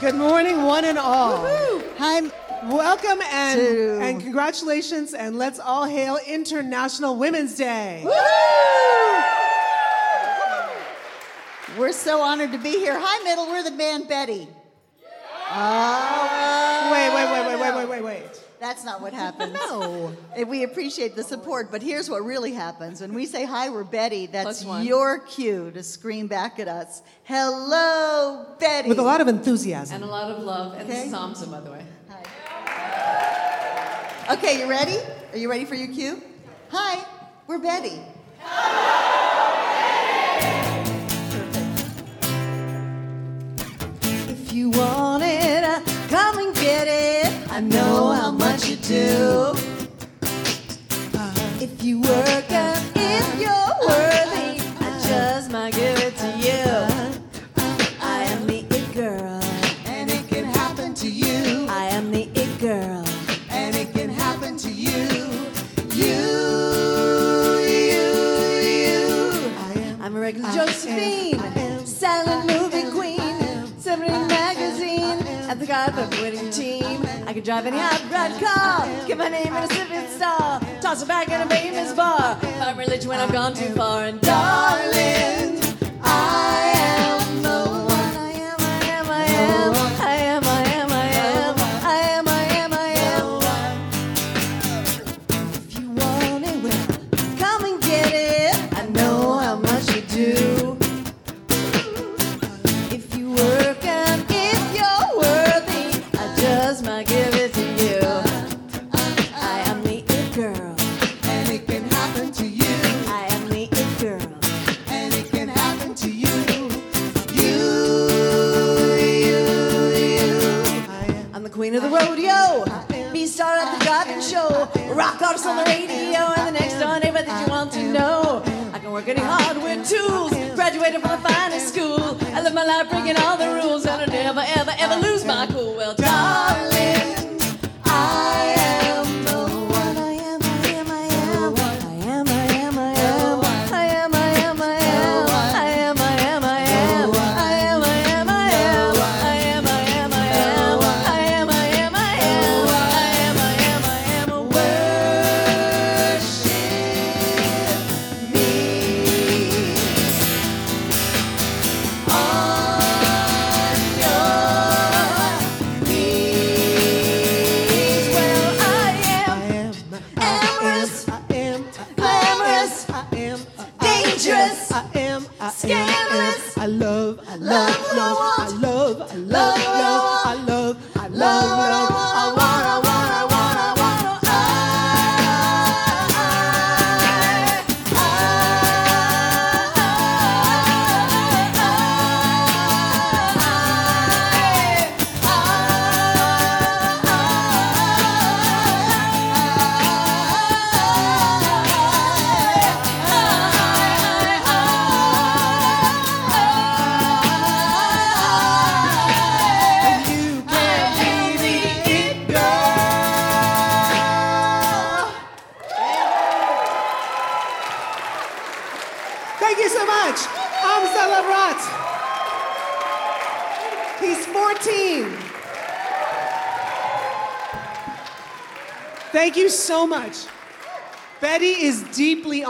Good morning, one and all. Hi. Welcome and, and congratulations, and let's all hail International Women's Day. We're so honored to be here. Hi, Middle. We're the band Betty. Oh, Wait, wait, wait, wait, wait, wait, wait, wait. That's not what happens. No. We appreciate the support, but here's what really happens. When we say hi, we're Betty, that's Plus your cue to scream back at us. Hello, Betty. With a lot of enthusiasm. And a lot of love. And Okay. this is Samsa, by the way. Okay, you ready? Are you ready for your cue? Hi, we're Betty. If I know how much you do. Uh, If you work and if you're worthy, I just might give it to you. I am the it girl, and it can happen to you. I am the it girl, and it can happen to you. You, you, you. I'm a regular Josephine, silent movie queen, 70 magazine, at the Godbook winning team. Could drive any hot rod car, get my name in a civic star, toss it back in a famous bar. Find religion when I've gone too far. And Darling, I am On the radio, and the next door neighbor that you want to know. I can work any hardware tools. Graduated from the finest school. I live my life breaking all the rules, and I never, ever, ever lose my cool. Well, darling.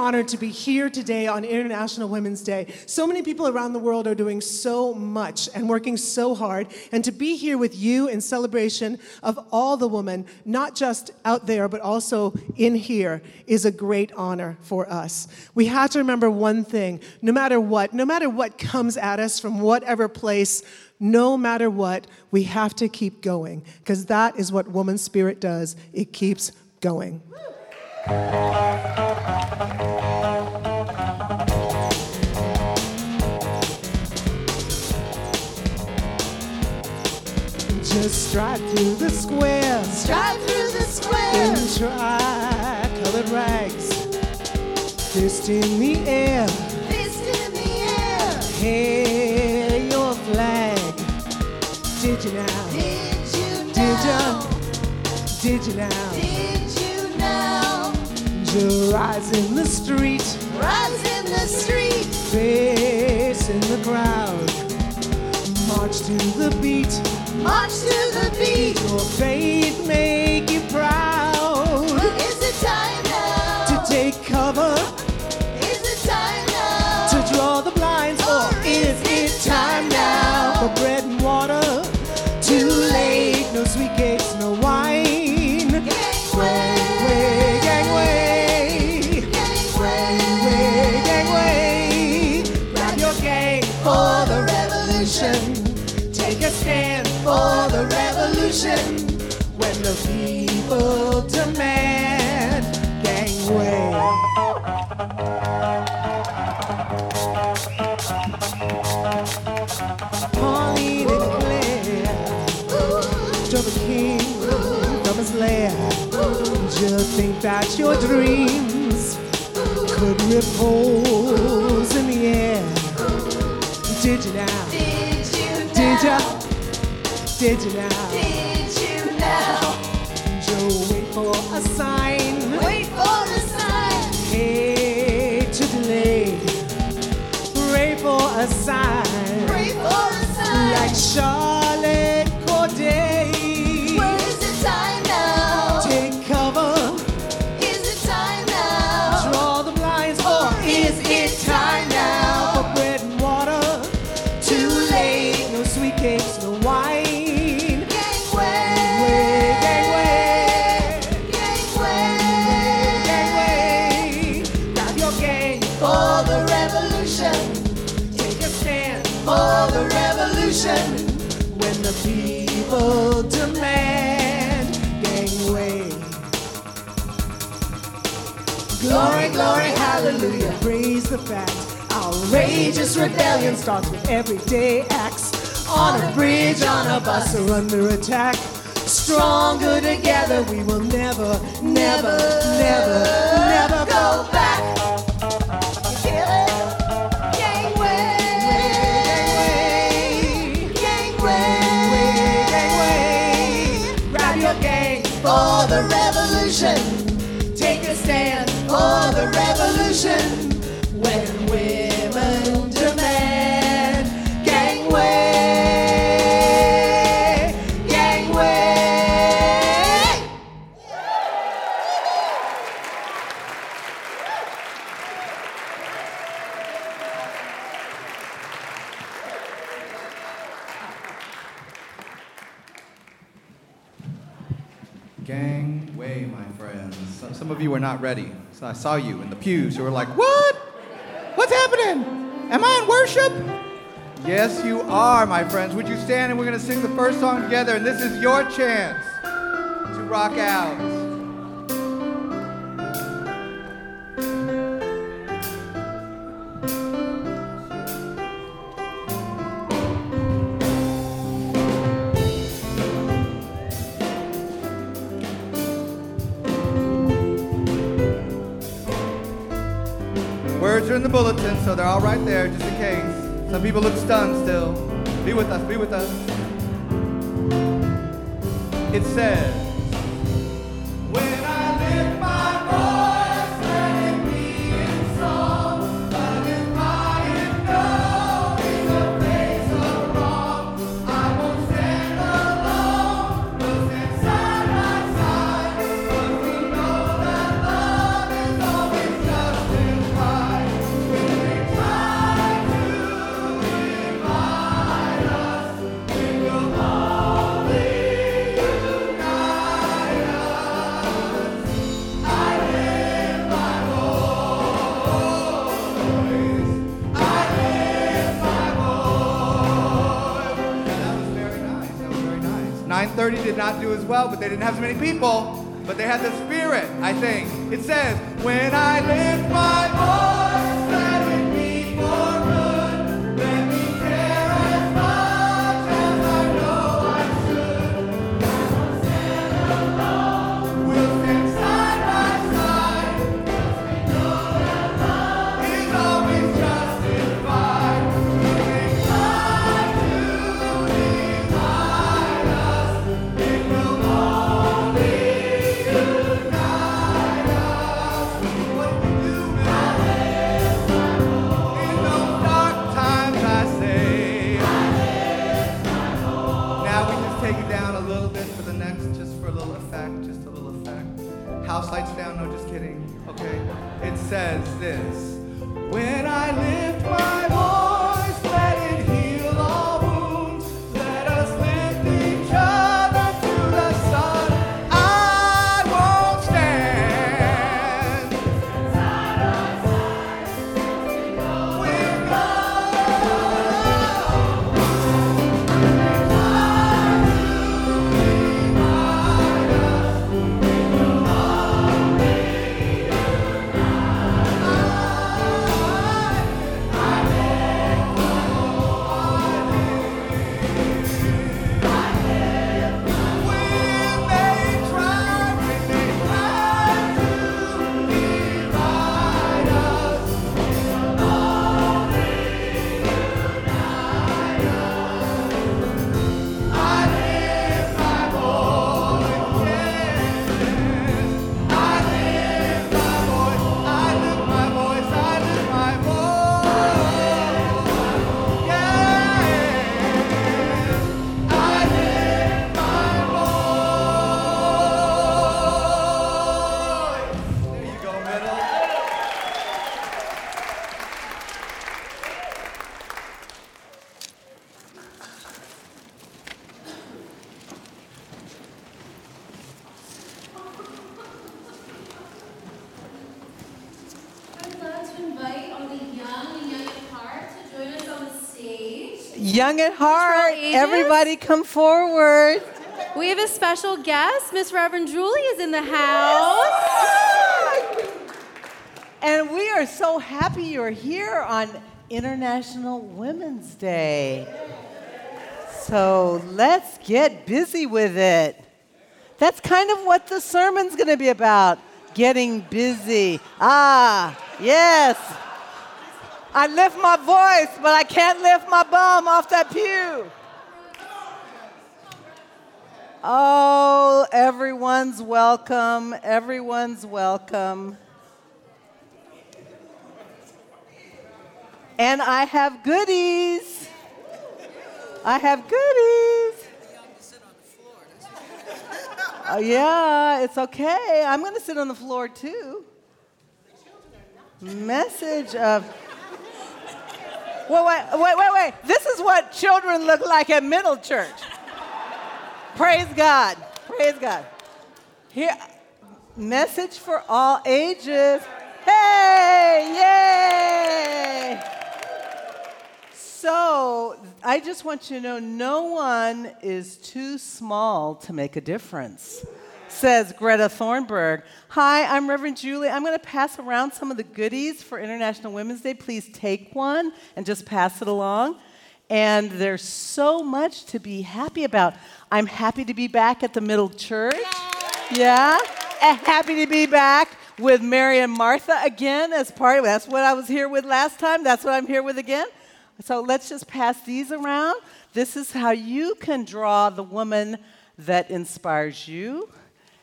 Honored to be here today on International Women's Day. So many people around the world are doing so much and working so hard. And to be here with you in celebration of all the women, not just out there, but also in here, is a great honor for us. We have to remember one thing no matter what, no matter what comes at us from whatever place, no matter what, we have to keep going because that is what woman spirit does. It keeps going. Just stride through the square Drive through the in square. tri-colored rags, fist in the air. Fist in the air. Hey, your flag. Did you now? Did you Did know? Did you now? Did you know? You rise in the street, Rise in the street. face in the crowd. March to the beat. March to the beat. Your faith make you proud. Is it time now? To take cover, revolution. When the people demand gangway. Pauline and Claire drove the king lair. Just think that your dreams could rip holes in the air. Did you now? Did you Did ya? Did you now? Did you now? Joe, wait for a sign. Wait for the sign. Hate to delay. Pray for a sign. The fact. Outrageous rebellion starts with everyday acts. On a bridge, on a bus, or under attack. Stronger together, we will never, never, never, not ready. So I saw you in the pews. You were like, What? What's happening? Am I in worship? Yes, you are, my friends. Would you stand and we're going to sing the first song together? And this is your chance to rock out. So they're all right there just in case. Some people look stunned still. Be with us, be with us. It says, 30 did not do as well, but they didn't have as many people, but they had the spirit, I think. It says, When I lift my voice. just a little effect. House lights down, no, just kidding. Okay, it says this When I lift my voice. Young at heart, everybody come forward. We have a special guest. Miss Reverend Julie is in the house. And we are so happy you're here on International Women's Day. So let's get busy with it. That's kind of what the sermon's going to be about getting busy. Ah, yes. I lift my voice, but I can't lift my bum off that pew. Oh, everyone's welcome. Everyone's welcome. And I have goodies. I have goodies. Oh, yeah, it's okay. I'm going to sit on the floor too. Message of. Wait, wait, wait, wait, wait. This is what children look like at middle church. Praise God. Praise God. Here, message for all ages. Hey, yay! So, I just want you to know no one is too small to make a difference, says Greta Thunberg. Hi, I'm Reverend Julie. I'm going to pass around some of the goodies for International Women's Day. Please take one and just pass it along. And there's so much to be happy about. I'm happy to be back at the middle church. Yeah. And happy to be back with Mary and Martha again as part of that's what I was here with last time. That's what I'm here with again. So let's just pass these around. This is how you can draw the woman that inspires you.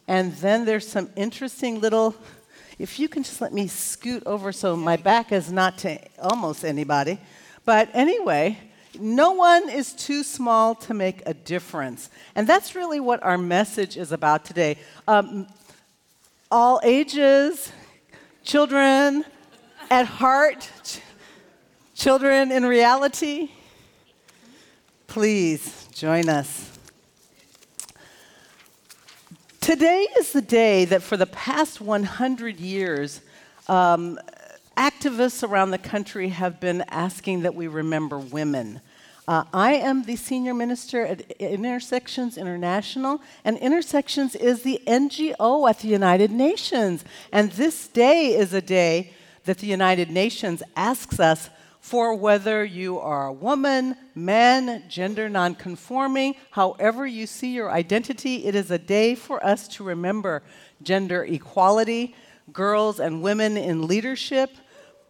And then there's some interesting little, if you can just let me scoot over so my back is not to almost anybody. But anyway, no one is too small to make a difference. And that's really what our message is about today. Um, all ages, children at heart, ch- children in reality, please join us. Today is the day that for the past 100 years, um, activists around the country have been asking that we remember women. Uh, I am the senior minister at Intersections International, and Intersections is the NGO at the United Nations. And this day is a day that the United Nations asks us for whether you are a woman, man, gender nonconforming, however you see your identity, it is a day for us to remember gender equality, girls and women in leadership,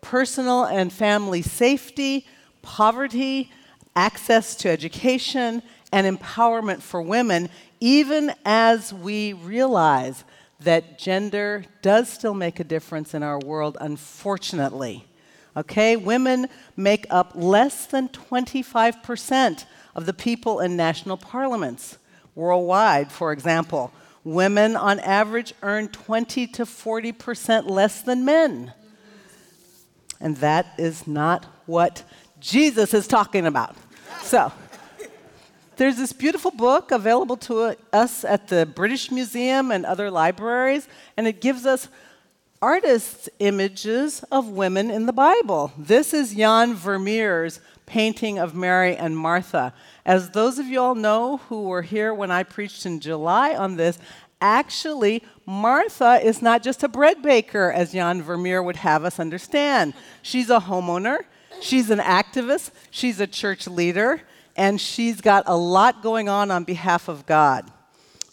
personal and family safety, poverty, access to education, and empowerment for women, even as we realize that gender does still make a difference in our world, unfortunately. Okay, women make up less than 25% of the people in national parliaments. Worldwide, for example, Women, on average, earn 20 to 40% less than men. And that is not what Jesus is talking about. So, there's this beautiful book available to us at the British Museum and other libraries, and it gives us artists' images of women in the Bible. This is Jan Vermeer's painting of Mary and Martha. As those of you all know who were here when I preached in July on this, actually, Martha is not just a bread baker, as Jan Vermeer would have us understand. She's a homeowner, she's an activist, she's a church leader, and she's got a lot going on on behalf of God.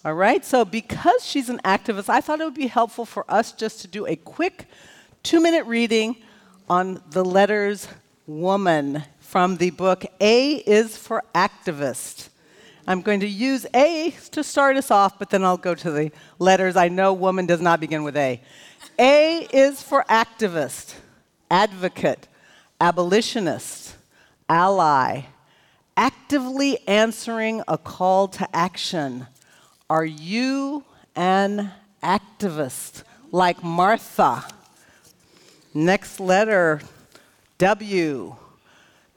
All right, so because she's an activist, I thought it would be helpful for us just to do a quick two minute reading on the letters woman from the book A is for Activist. I'm going to use A to start us off, but then I'll go to the letters. I know woman does not begin with A. A is for activist, advocate, abolitionist, ally, actively answering a call to action. Are you an activist like Martha? Next letter, W.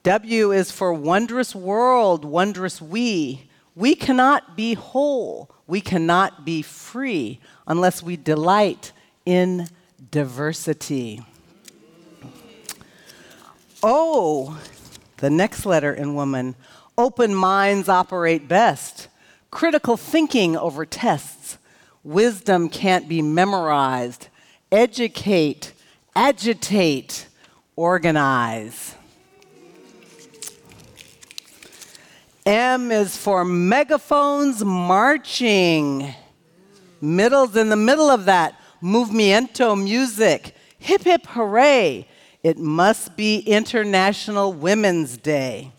W is for wondrous world, wondrous we. We cannot be whole, we cannot be free unless we delight in diversity. O, the next letter in woman, open minds operate best. Critical thinking over tests. Wisdom can't be memorized. Educate, agitate, organize. M is for megaphones marching. Middle's in the middle of that. Movimiento music. Hip hip hooray. It must be International Women's Day.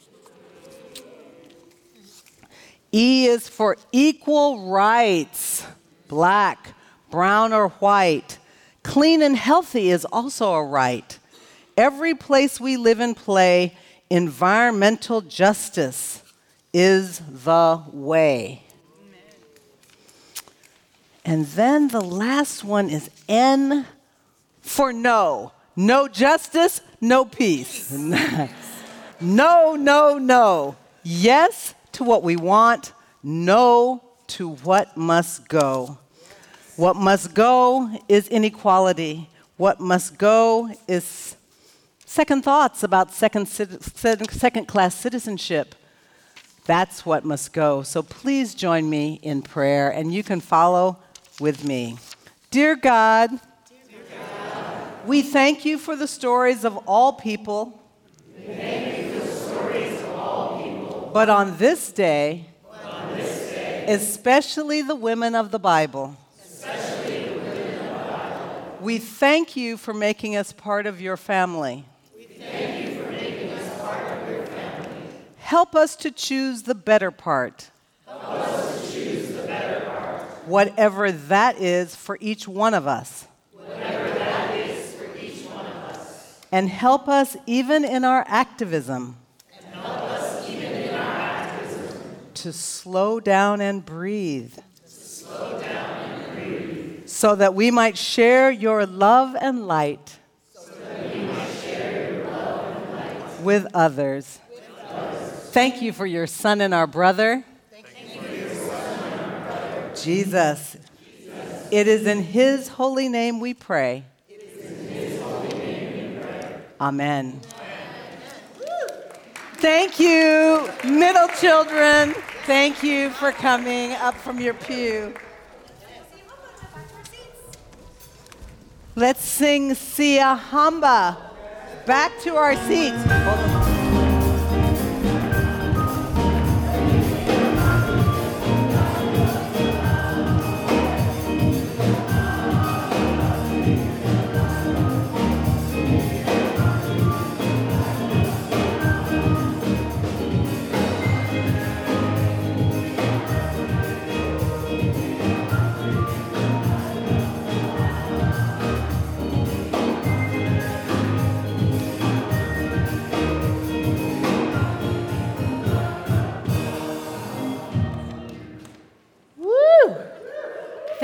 E is for equal rights. Black, brown, or white. Clean and healthy is also a right. Every place we live and play, environmental justice is the way. And then the last one is N for no. No justice, no peace. no, no, no. Yes to what we want, no to what must go. What must go is inequality. What must go is second thoughts about second, second class citizenship. That's what must go. So please join me in prayer, and you can follow with me. Dear God, Dear God we thank you for the stories of all people. But on this day, on this day especially the women of the Bible, especially the women of the Bible we thank you for making us part of your family. we thank you for making us part of your family. Help us to choose the better part. Help us to choose the better part. Whatever that is for each one of us. Whatever that is for each one of us. And help us even in our activism. And help us even in our activism. To slow down and breathe. Slow down and breathe. So that we might share your love and light. With others. Thank you for your son and our brother. Jesus. Jesus. It is in his holy name we pray. Name we pray. Amen. Thank you, middle children. Thank you for coming up from your pew. Let's sing Siyahamba. Back to our seats.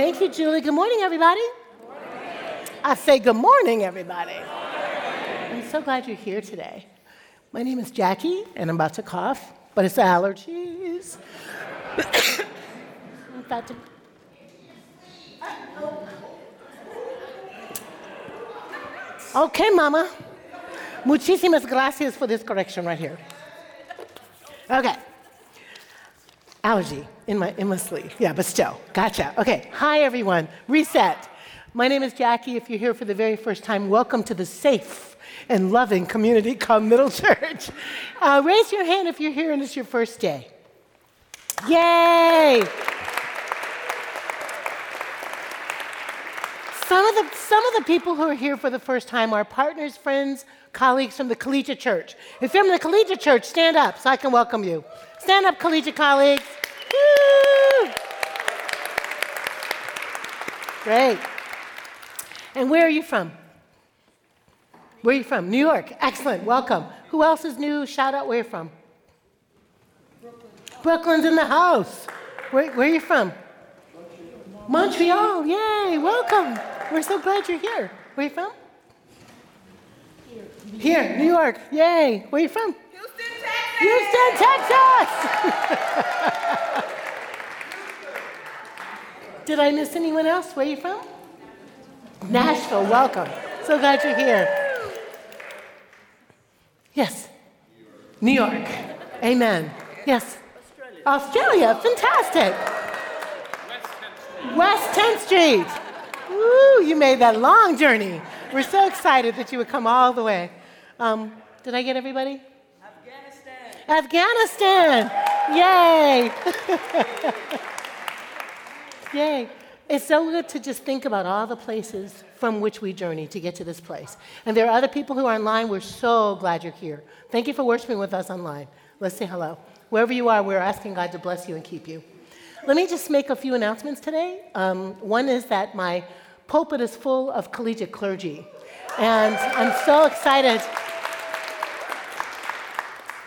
Thank you, Julie. Good morning, everybody. I say good morning, everybody. I'm so glad you're here today. My name is Jackie, and I'm about to cough, but it's allergies. I'm about to. Okay, Mama. Muchísimas gracias for this correction right here. Okay. Allergy in my, in my sleeve. Yeah, but still. Gotcha. Okay. Hi, everyone. Reset. My name is Jackie. If you're here for the very first time, welcome to the safe and loving community called Middle Church. Uh, raise your hand if you're here and it's your first day. Yay! Some of, the, some of the people who are here for the first time are partners, friends, colleagues from the Collegiate Church. If you're from the Collegiate Church, stand up so I can welcome you. Stand up, Collegiate colleagues. Woo! Great. And where are you from? Where are you from? New York. Excellent. Welcome. Who else is new? Shout out where you're from. Brooklyn. Brooklyn's in the house. Where, where are you from? Montreal. Yay. Welcome. We're so glad you're here. Where are you from? Here. Here, New York. Yay. Where are you from? Houston, Texas. Houston, Texas. Did I miss anyone else? Where are you from? Nashville, welcome. So glad you're here. Yes. New York. Amen. Yes. Australia. Australia. Fantastic. West 10th Street. Woo, you made that long journey. We're so excited that you would come all the way. Um, did I get everybody? Afghanistan. Afghanistan. Yay. Yay. It's so good to just think about all the places from which we journey to get to this place. And there are other people who are online. We're so glad you're here. Thank you for worshiping with us online. Let's say hello. Wherever you are, we're asking God to bless you and keep you. Let me just make a few announcements today. Um, one is that my pulpit is full of collegiate clergy. And I'm so excited.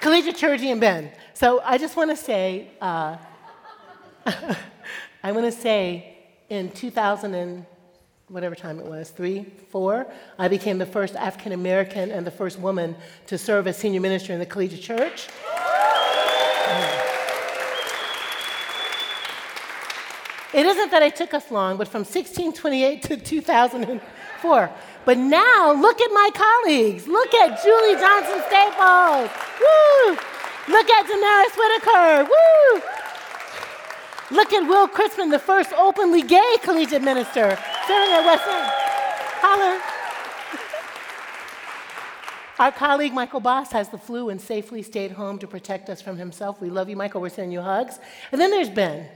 Collegiate clergy and Ben. So I just want to say, uh, I want to say, in 2000 and whatever time it was, three, four, I became the first African American and the first woman to serve as senior minister in the collegiate church. It isn't that it took us long, but from 1628 to 2004. But now, look at my colleagues. Look at Julie Johnson Staples. Woo! Look at Damaris Whitaker. Woo! Look at Will Crispin, the first openly gay collegiate minister serving at West End. Holler. Our colleague Michael Bos has the flu and safely stayed home to protect us from himself. We love you, Michael. We're sending you hugs. And then there's Ben.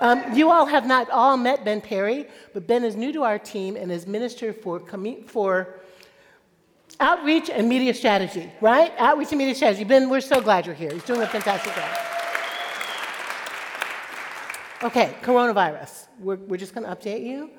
Um, you all have not all met Ben Perry, but Ben is new to our team and is minister for, for outreach and media strategy, right? Outreach and media strategy. Ben, we're so glad you're here. He's doing a fantastic job. Okay, coronavirus. We're, we're just going to update you.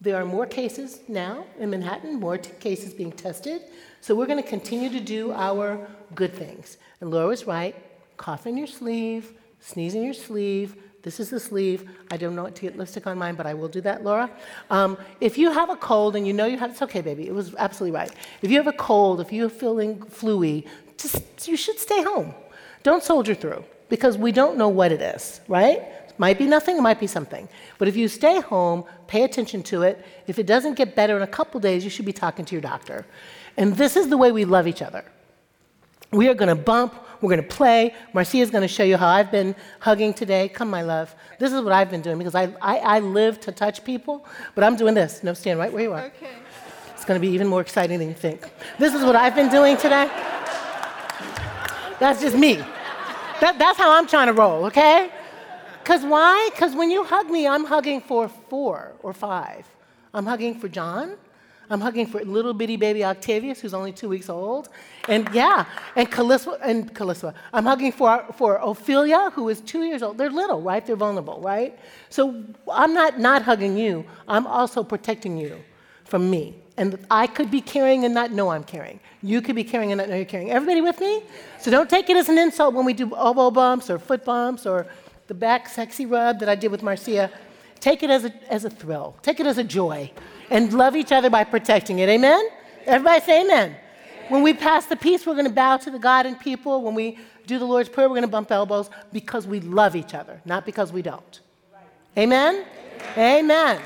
There are more cases now in Manhattan, more t- cases being tested. So we're going to continue to do our good things. And Laura was right cough in your sleeve, sneeze in your sleeve. This is the sleeve. I don't know what to get lipstick on mine, but I will do that, Laura. Um, if you have a cold and you know you have, it's okay, baby. It was absolutely right. If you have a cold, if you're feeling fluey, just you should stay home. Don't soldier through because we don't know what it is, right? Might be nothing, it might be something. But if you stay home, pay attention to it. If it doesn't get better in a couple days, you should be talking to your doctor. And this is the way we love each other. We are going to bump, we're going to play. Marcia is going to show you how I've been hugging today. Come, my love. This is what I've been doing because I, I, I live to touch people, but I'm doing this. No, stand right where you are. Okay. It's going to be even more exciting than you think. This is what I've been doing today. That's just me. That, that's how I'm trying to roll, okay? Because why? Because when you hug me, I'm hugging for four or five. I'm hugging for John. I'm hugging for little bitty baby Octavius, who's only two weeks old. And yeah, and Calissa, and Calissa. I'm hugging for, for Ophelia, who is two years old. They're little, right? They're vulnerable, right? So I'm not not hugging you. I'm also protecting you from me. And I could be carrying and not know I'm carrying. You could be carrying and not know you're carrying. Everybody with me? So don't take it as an insult when we do elbow bumps or foot bumps or the back sexy rub that I did with Marcia. Take it as a, as a thrill, take it as a joy, and love each other by protecting it. Amen? Everybody say amen. When we pass the peace, we're going to bow to the God and people. When we do the Lord's Prayer, we're going to bump elbows because we love each other, not because we don't. Amen? Amen.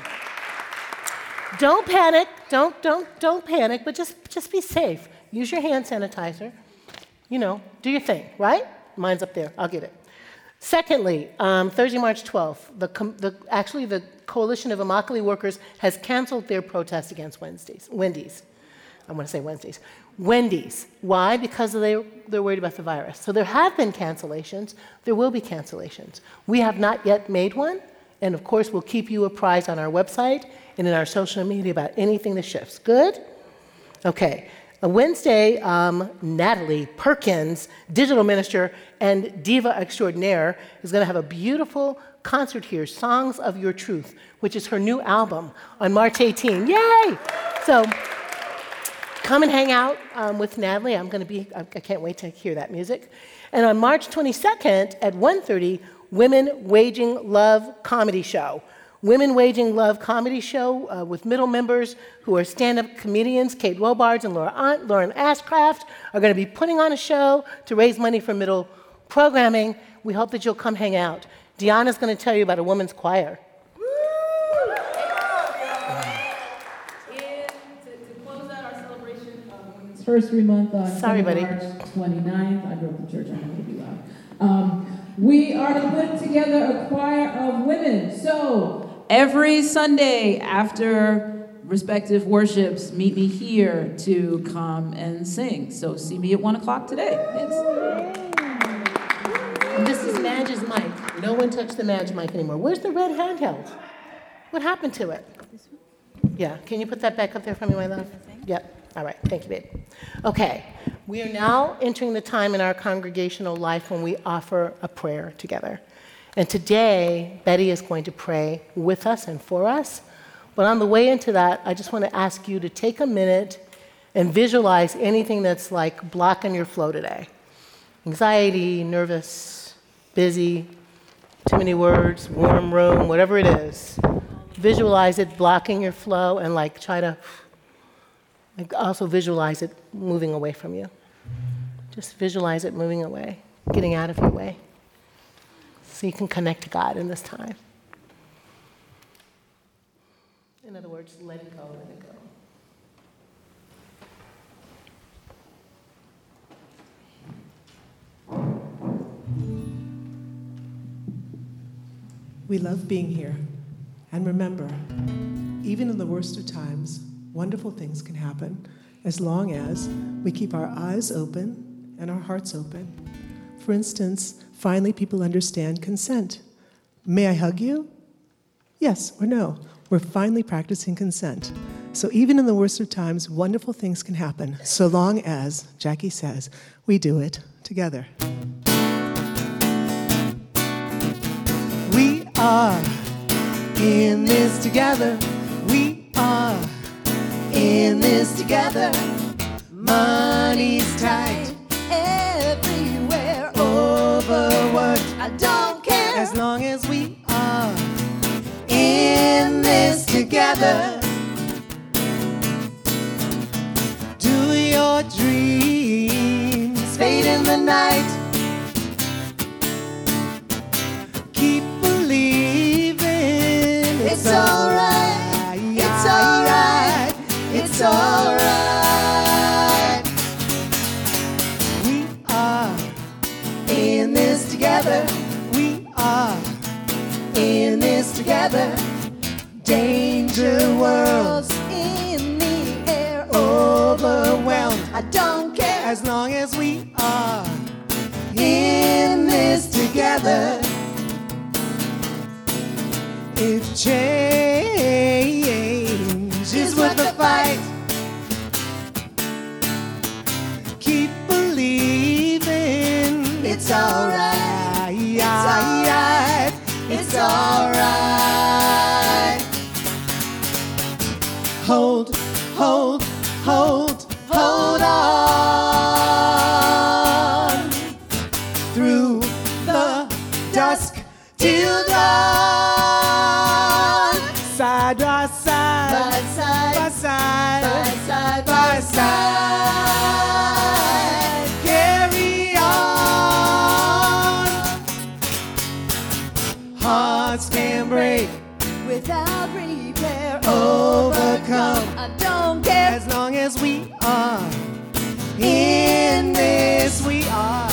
Don't panic. Don't, don't, don't panic, but just, just be safe. Use your hand sanitizer. You know, do your thing, right? Mine's up there. I'll get it. Secondly, um, Thursday, March 12th, the, com- the, actually the Coalition of Immokalee Workers has canceled their protest against Wednesdays, Wendy's. I want to say Wednesdays. Wendy's. Why? Because they, they're worried about the virus. So there have been cancellations. There will be cancellations. We have not yet made one. And of course, we'll keep you apprised on our website and in our social media about anything that shifts. Good? Okay. Wednesday, um, Natalie Perkins, digital minister and diva extraordinaire, is going to have a beautiful concert here, Songs of Your Truth, which is her new album on March 18. Yay! So come and hang out um, with Natalie. I'm going to be, I can't wait to hear that music. And on March 22nd at 1.30, Women Waging Love Comedy Show. Women Waging Love comedy show uh, with middle members who are stand up comedians. Kate Wobards and Laura, Lauren Ashcraft are going to be putting on a show to raise money for middle programming. We hope that you'll come hang out. Deanna's going to tell you about a women's choir. First Month on Sorry, buddy. March 29th. I grew up in church, I have to be loud. Um, we are to put together a choir of women. So every Sunday after respective worships, meet me here to come and sing. So see me at 1 o'clock today. Thanks. This is Madge's mic. No one touched the Madge mic anymore. Where's the red handheld? What happened to it? Yeah, can you put that back up there for me, my love? Yep. All right, thank you, babe. Okay, we are now entering the time in our congregational life when we offer a prayer together. And today, Betty is going to pray with us and for us. But on the way into that, I just want to ask you to take a minute and visualize anything that's like blocking your flow today anxiety, nervous, busy, too many words, warm room, whatever it is. Visualize it blocking your flow and like try to also visualize it moving away from you. Just visualize it moving away, getting out of your way, so you can connect to God in this time. In other words, let it go, let it go. We love being here. And remember, even in the worst of times, wonderful things can happen as long as we keep our eyes open and our hearts open. For instance, finally people understand consent. May I hug you? Yes or no. We're finally practicing consent. So even in the worst of times, wonderful things can happen, so long as, Jackie says, we do it together. We are in this together. We are in this together. Money's tight. I don't care as long as we are in this together. Do your dreams fade in the night? Keep believing it's alright. It's alright. It's alright. Together. Danger worlds in the air, overwhelmed. I don't care as long as we are in this together. If change is worth the fight, keep believing it's alright. It's alright. It's alright. Hold, hold, hold, hold on through the dusk till dawn. side by side, by side, by side, by side, by side. Overcome. I don't care. As long as we are in this, we are.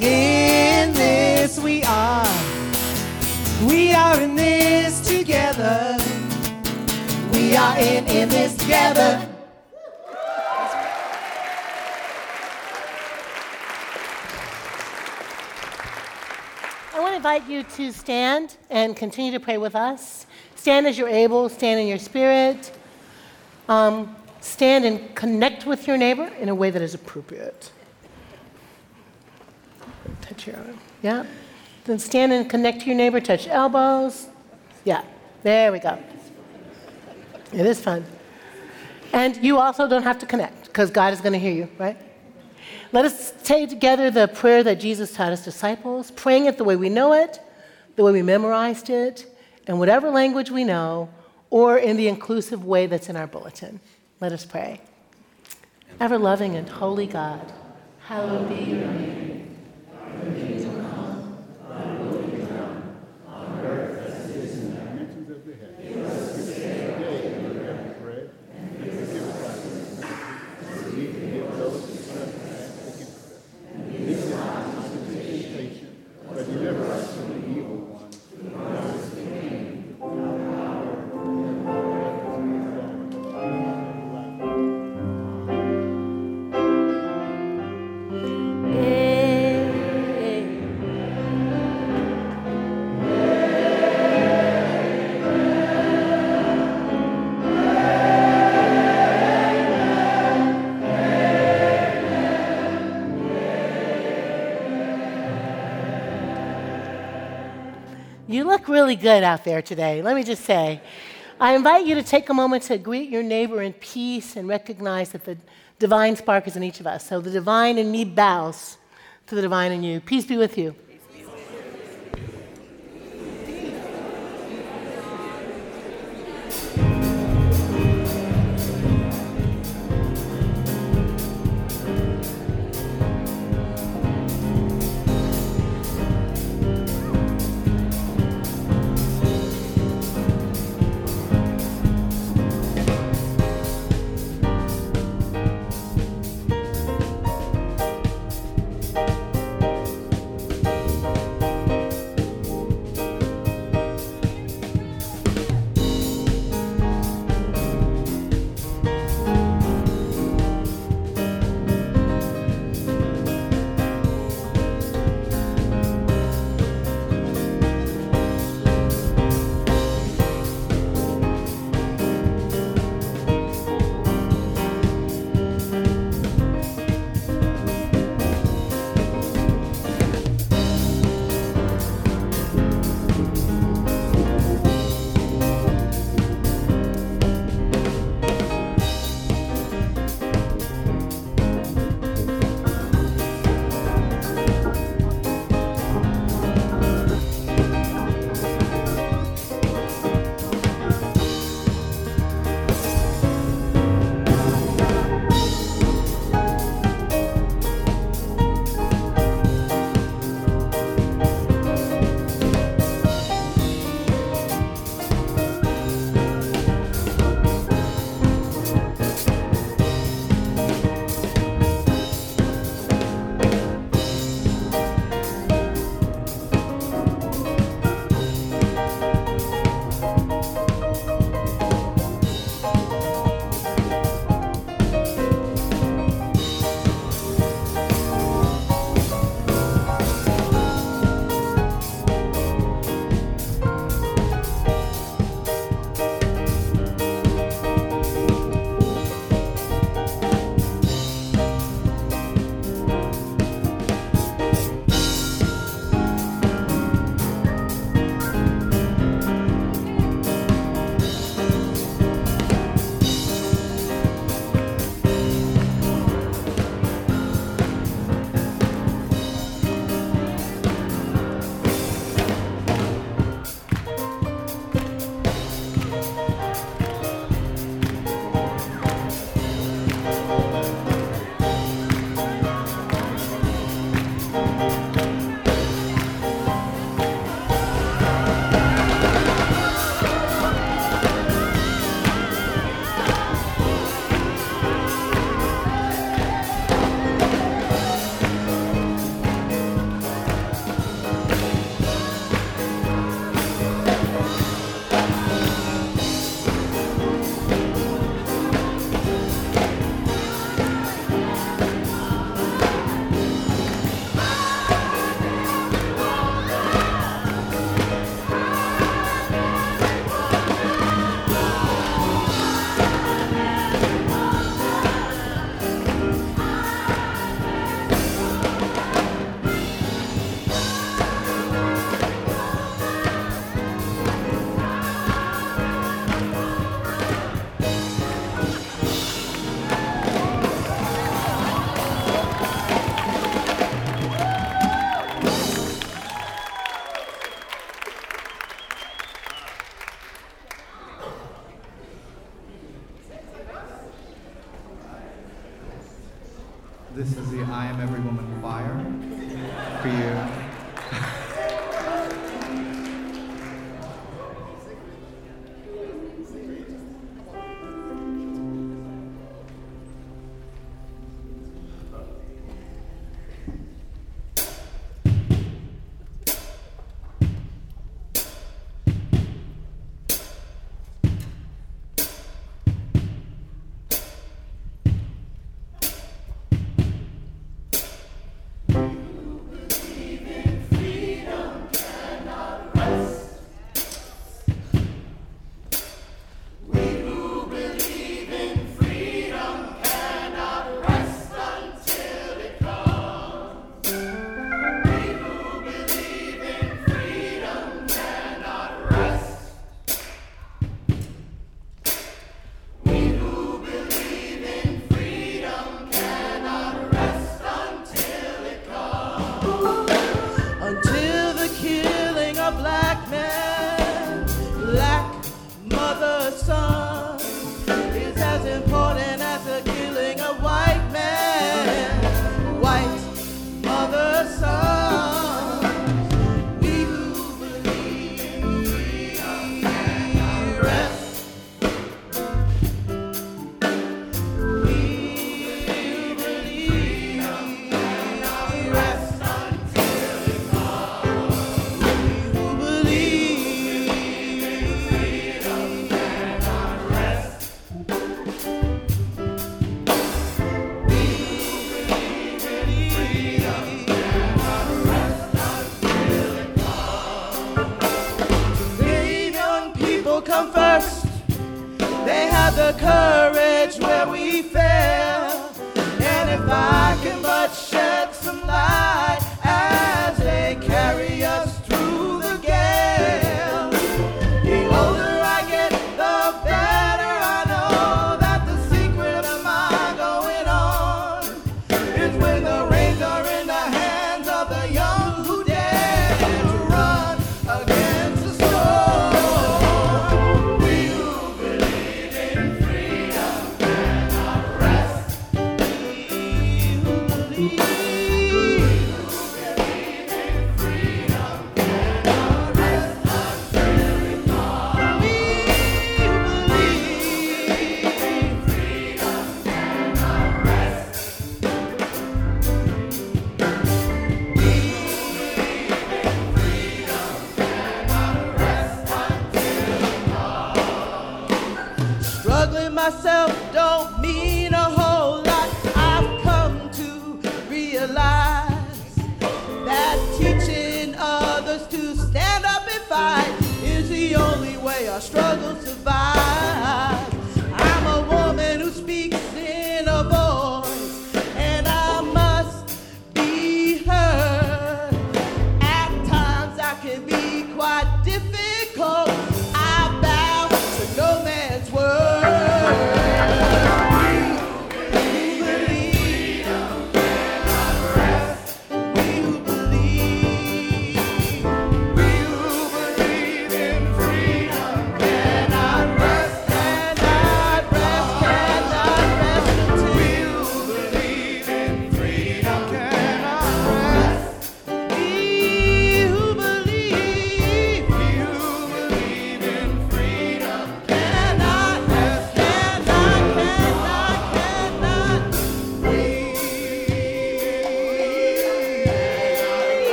In this, we are. We are in this together. We are in, in this together. I want to invite you to stand and continue to pray with us. Stand as you're able, stand in your spirit. Um, stand and connect with your neighbor in a way that is appropriate. Touch your arm. Yeah. Then stand and connect to your neighbor, touch elbows. Yeah. There we go. It is fun. And you also don't have to connect because God is going to hear you, right? Let us say together the prayer that Jesus taught his disciples, praying it the way we know it, the way we memorized it, in whatever language we know, or in the inclusive way that's in our bulletin. Let us pray. Ever loving and holy God, hallowed be your name. Really good out there today, let me just say. I invite you to take a moment to greet your neighbor in peace and recognize that the divine spark is in each of us. So the divine in me bows to the divine in you. Peace be with you.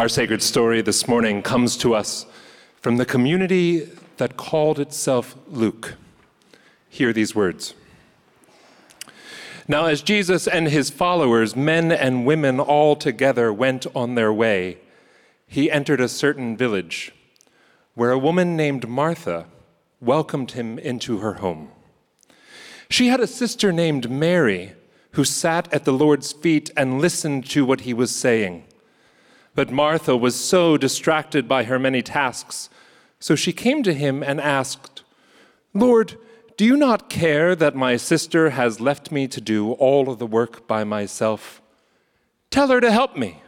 Our sacred story this morning comes to us from the community that called itself Luke. Hear these words. Now, as Jesus and his followers, men and women all together, went on their way, he entered a certain village where a woman named Martha welcomed him into her home. She had a sister named Mary who sat at the Lord's feet and listened to what he was saying. But Martha was so distracted by her many tasks, so she came to him and asked, Lord, do you not care that my sister has left me to do all of the work by myself? Tell her to help me.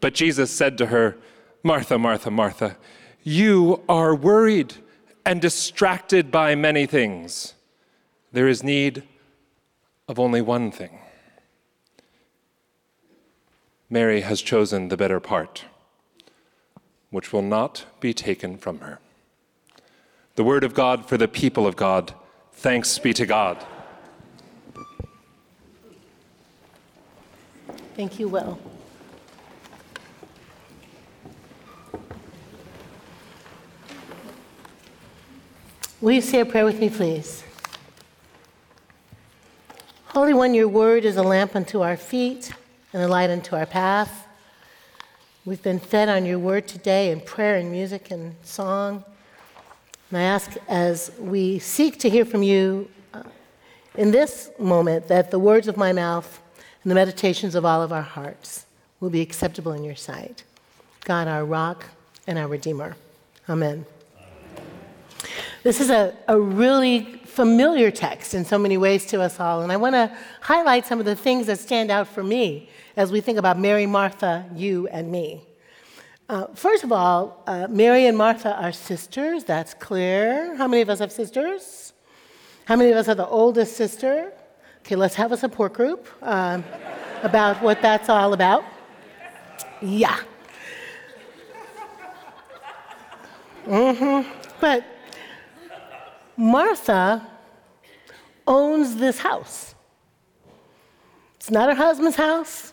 But Jesus said to her, Martha, Martha, Martha, you are worried and distracted by many things. There is need of only one thing. Mary has chosen the better part, which will not be taken from her. The word of God for the people of God. Thanks be to God. Thank you, Will. Will you say a prayer with me, please? Holy One, your word is a lamp unto our feet and a light unto our path. We've been fed on your word today in prayer and music and song. And I ask as we seek to hear from you uh, in this moment that the words of my mouth and the meditations of all of our hearts will be acceptable in your sight. God, our rock and our redeemer. Amen. This is a, a really familiar text in so many ways to us all, and I want to highlight some of the things that stand out for me as we think about Mary, Martha, you, and me. Uh, first of all, uh, Mary and Martha are sisters, that's clear. How many of us have sisters? How many of us are the oldest sister? Okay, let's have a support group um, about what that's all about. Yeah. Mm-hmm. But Martha owns this house. It's not her husband's house.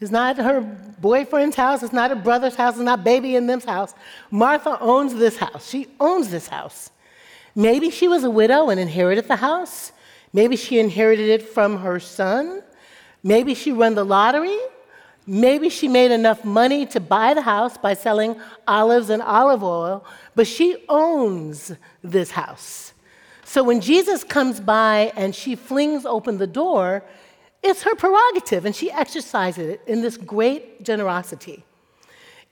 It's not her boyfriend's house. It's not her brother's house. It's not baby in them's house. Martha owns this house. She owns this house. Maybe she was a widow and inherited the house. Maybe she inherited it from her son. Maybe she won the lottery. Maybe she made enough money to buy the house by selling olives and olive oil, but she owns this house. So when Jesus comes by and she flings open the door, it's her prerogative, and she exercises it in this great generosity.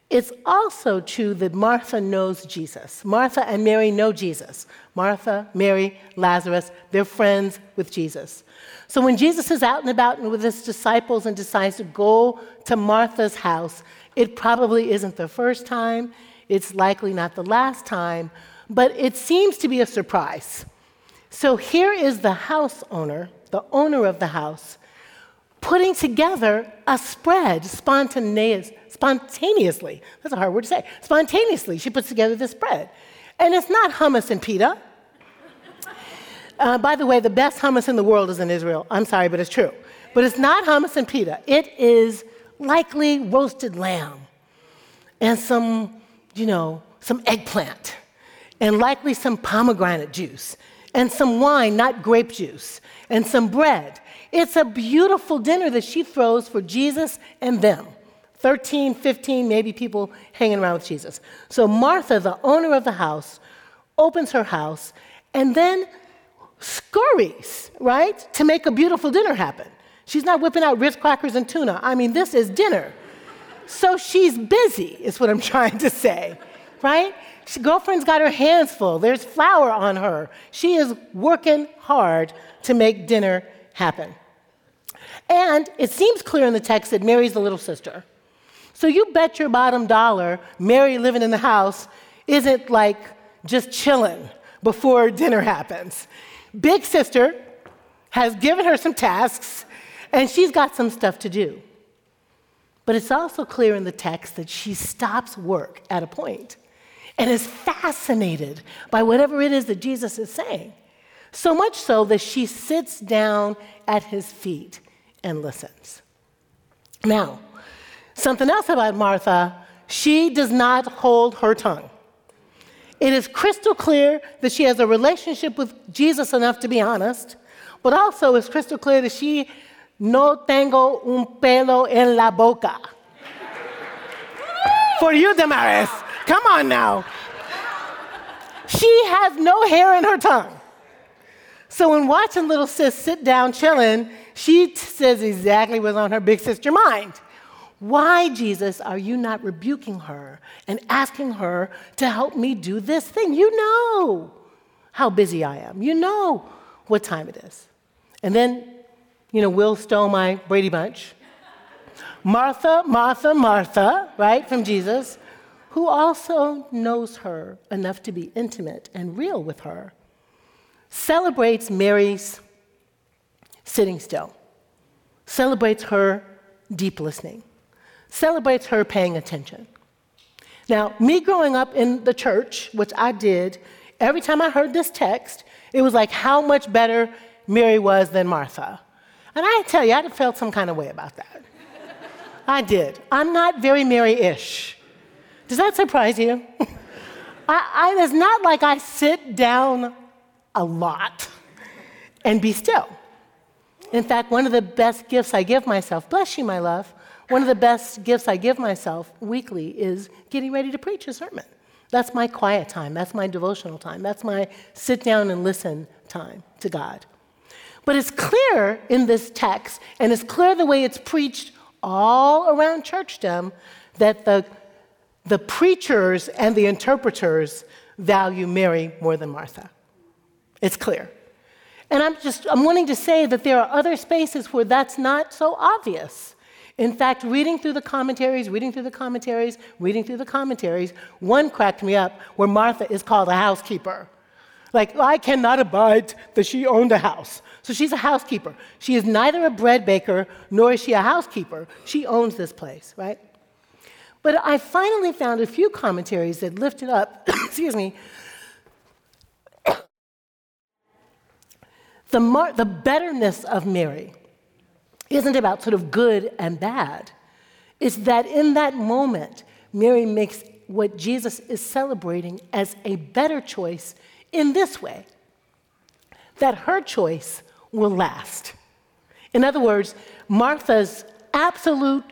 It's also true that Martha knows Jesus. Martha and Mary know Jesus. Martha, Mary, Lazarus, they're friends with Jesus. So when Jesus is out and about and with his disciples and decides to go to Martha's house, it probably isn't the first time, it's likely not the last time, but it seems to be a surprise. So here is the house owner, the owner of the house, putting together a spread spontaneous, spontaneously. That's a hard word to say. Spontaneously, she puts together this spread. And it's not hummus and pita. Uh, by the way, the best hummus in the world is in Israel. I'm sorry, but it's true. But it's not hummus and pita. It is likely roasted lamb and some, you know, some eggplant and likely some pomegranate juice and some wine, not grape juice, and some bread. It's a beautiful dinner that she throws for Jesus and them. 13, 15, maybe people hanging around with Jesus. So Martha, the owner of the house, opens her house and then scurries, right, to make a beautiful dinner happen. She's not whipping out Ritz crackers and tuna. I mean, this is dinner. So she's busy, is what I'm trying to say, right? She, girlfriend's got her hands full. There's flour on her. She is working hard to make dinner happen. And it seems clear in the text that Mary's the little sister. So you bet your bottom dollar Mary living in the house isn't like just chilling before dinner happens. Big sister has given her some tasks, and she's got some stuff to do. But it's also clear in the text that she stops work at a point and is fascinated by whatever it is that Jesus is saying. So much so that she sits down at his feet and listens. Now, something else about Martha, she does not hold her tongue. It is crystal clear that she has a relationship with Jesus enough to be honest, but also it's crystal clear that she no tengo un pelo en la boca. For you, Damaris, come on now. She has no hair in her tongue. So when watching little sis sit down chilling, she says exactly what's on her big sister mind. Why, Jesus, are you not rebuking her and asking her to help me do this thing? You know how busy I am. You know what time it is. And then, you know, Will stole my Brady Bunch. Martha, Martha, Martha, right, from Jesus, who also knows her enough to be intimate and real with her, celebrates Mary's sitting still, celebrates her deep listening celebrates her paying attention. Now, me growing up in the church, which I did, every time I heard this text, it was like how much better Mary was than Martha. And I tell you, I felt some kind of way about that. I did. I'm not very Mary ish. Does that surprise you? I, I, it's not like I sit down a lot and be still. In fact, one of the best gifts I give myself, bless you, my love, one of the best gifts I give myself weekly is getting ready to preach a sermon. That's my quiet time. That's my devotional time. That's my sit down and listen time to God. But it's clear in this text, and it's clear the way it's preached all around churchdom, that the, the preachers and the interpreters value Mary more than Martha. It's clear. And I'm just I'm wanting to say that there are other spaces where that's not so obvious. In fact, reading through the commentaries, reading through the commentaries, reading through the commentaries, one cracked me up where Martha is called a housekeeper. Like, oh, I cannot abide that she owned a house. So she's a housekeeper. She is neither a bread baker nor is she a housekeeper. She owns this place, right? But I finally found a few commentaries that lifted up, excuse me, the, mar- the betterness of Mary isn't about sort of good and bad. It's that in that moment, Mary makes what Jesus is celebrating as a better choice in this way that her choice will last. In other words, Martha's absolute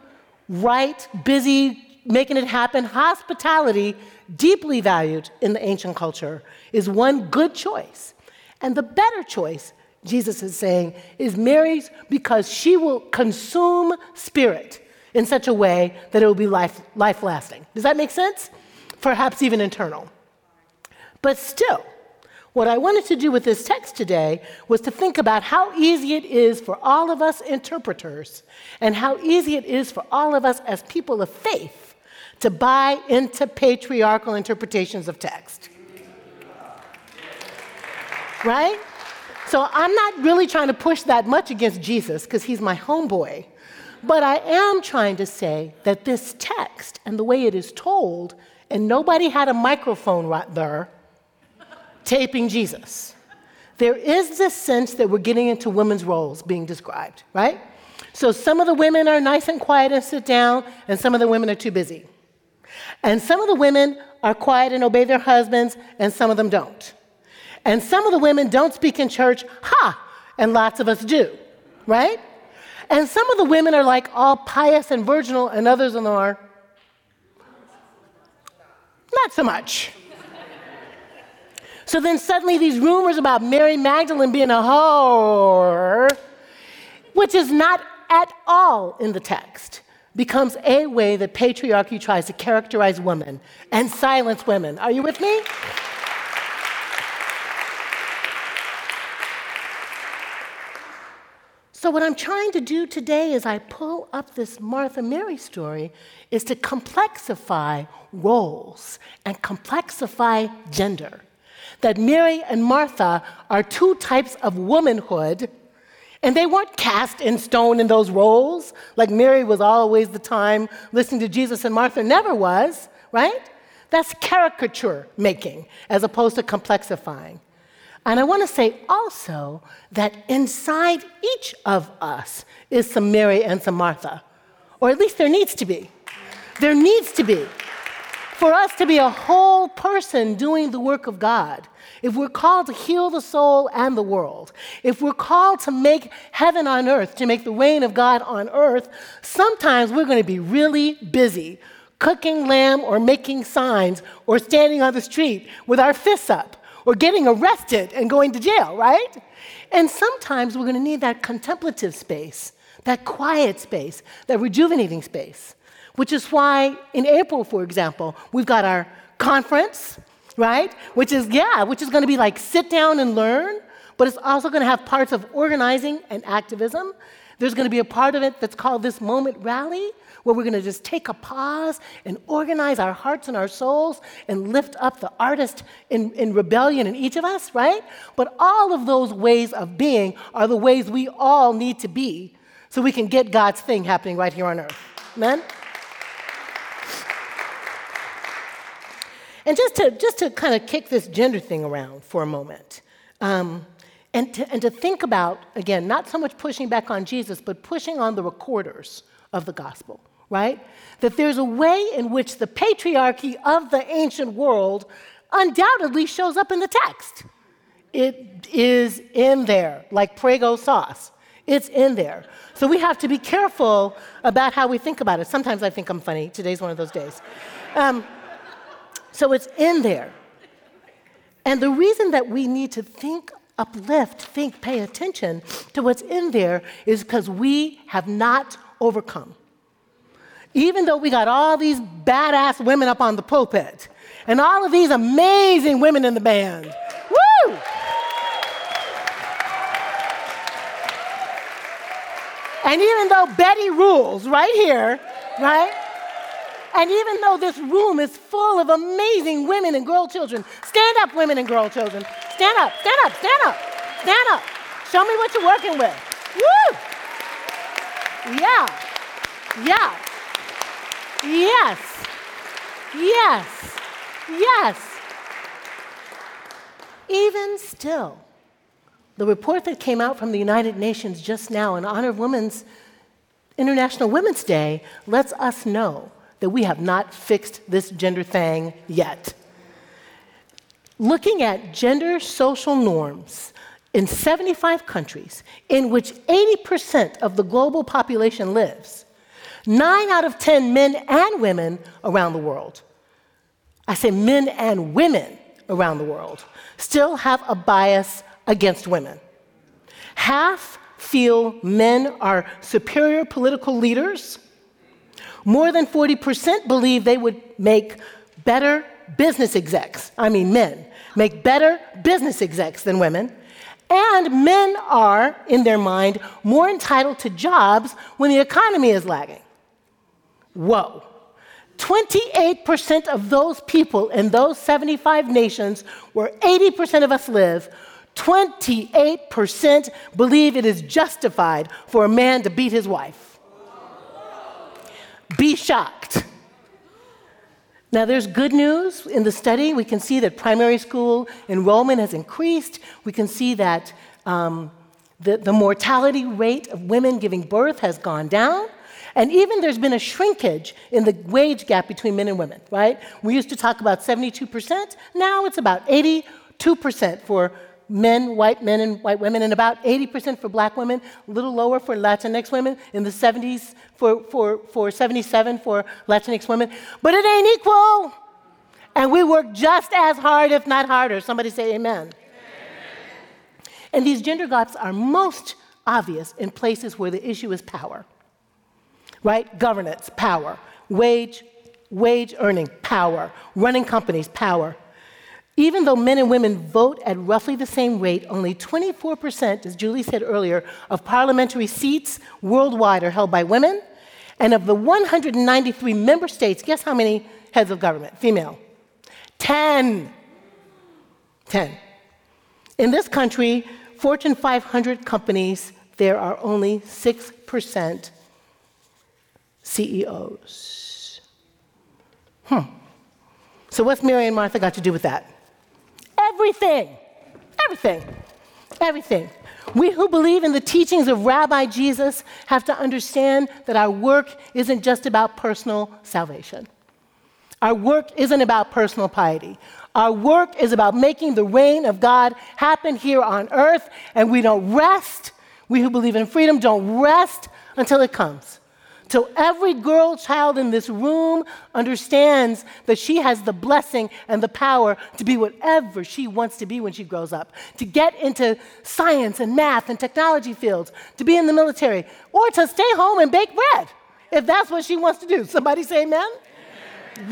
right, busy, making it happen, hospitality, deeply valued in the ancient culture, is one good choice. And the better choice Jesus is saying, is Mary's because she will consume spirit in such a way that it will be life, life lasting. Does that make sense? Perhaps even eternal. But still, what I wanted to do with this text today was to think about how easy it is for all of us interpreters and how easy it is for all of us as people of faith to buy into patriarchal interpretations of text. Right? So I'm not really trying to push that much against Jesus because he's my homeboy. But I am trying to say that this text and the way it is told, and nobody had a microphone right there taping Jesus. There is this sense that we're getting into women's roles being described, right? So some of the women are nice and quiet and sit down, and some of the women are too busy. And some of the women are quiet and obey their husbands, and some of them don't. And some of the women don't speak in church, ha, and lots of us do, right? And some of the women are like all pious and virginal, and others of them are not so much. so then suddenly these rumors about Mary Magdalene being a whore, which is not at all in the text, becomes a way that patriarchy tries to characterize women and silence women. Are you with me? So, what I'm trying to do today as I pull up this Martha Mary story is to complexify roles and complexify gender. That Mary and Martha are two types of womanhood, And they weren't cast in stone in those roles, like Mary was always the time listening to Jesus and Martha never was, right? That's caricature making as opposed to complexifying. And I want to say also that inside each of us is some Mary and some Martha, or at least there needs to be. There needs to be. For us to be a whole person doing the work of God, if we're called to heal the soul and the world, if we're called to make heaven on earth, to make the reign of God on earth, sometimes we're going to be really busy cooking lamb or making signs or standing on the street with our fists up or getting arrested and going to jail, right? And sometimes we're going to need that contemplative space, that quiet space, that rejuvenating space, which is why in April, for example, we've got our conference, right? Which is, yeah, which is going to be like sit down and learn, but it's also going to have parts of organizing and activism. There's going to be a part of it that's called this moment rally, where we're going to just take a pause and organize our hearts and our souls and lift up the artist in, in rebellion in each of us, right? But all of those ways of being are the ways we all need to be so we can get God's thing happening right here on earth. Amen? And just to, just to kind of kick this gender thing around for a moment, um, and, to, and to think about, again, not so much pushing back on Jesus, but pushing on the recorders of the gospel right? That there's a way in which the patriarchy of the ancient world undoubtedly shows up in the text. It is in there, like Prego sauce. It's in there. So we have to be careful about how we think about it. Sometimes I think I'm funny. Today's one of those days. Um, so it's in there. And the reason that we need to think uplift, think, pay attention to what's in there is because we have not overcome even though we got all these badass women up on the pulpit and all of these amazing women in the band, woo! And even though Betty rules right here, right? And even though this room is full of amazing women and girl children, stand up, women and girl children. Stand up, stand up, stand up, stand up. Show me what you're working with. Woo! Yeah, yeah. Yes. Yes. Yes. Even still, the report that came out from the United Nations just now in honor of Women's International Women's Day lets us know that we have not fixed this gender thing yet. Looking at gender social norms in 75 countries in which 80% of the global population lives, Nine out of 10 men and women around the world, I say men and women around the world, still have a bias against women. Half feel men are superior political leaders. More than 40% believe they would make better business execs, I mean men, make better business execs than women. And men are, in their mind, more entitled to jobs when the economy is lagging. Whoa. 28% of those people in those 75 nations where 80% of us live, 28% believe it is justified for a man to beat his wife. Be shocked. Now, there's good news in the study. We can see that primary school enrollment has increased. We can see that um, the, the mortality rate of women giving birth has gone down. And even there's been a shrinkage in the wage gap between men and women, right? We used to talk about 72%, now it's about 82% for men, white men and white women, and about 80% for black women, a little lower for Latinx women, in the 70s for, for, for 77 for Latinx women. But it ain't equal. And we work just as hard, if not harder. Somebody say amen. amen. And these gender gaps are most obvious in places where the issue is power right? Governance, power. Wage, wage earning, power. Running companies, power. Even though men and women vote at roughly the same rate, only 24%, as Julie said earlier, of parliamentary seats worldwide are held by women. And of the 193 member states, guess how many heads of government? Female. 10. 10. In this country, Fortune 500 companies there are only 6% CEOs. Hmm. So, what's Mary and Martha got to do with that? Everything. Everything. Everything. We who believe in the teachings of Rabbi Jesus have to understand that our work isn't just about personal salvation. Our work isn't about personal piety. Our work is about making the reign of God happen here on earth, and we don't rest. We who believe in freedom don't rest until it comes. Till every girl child in this room understands that she has the blessing and the power to be whatever she wants to be when she grows up, to get into science and math and technology fields, to be in the military, or to stay home and bake bread, if that's what she wants to do. Somebody say amen?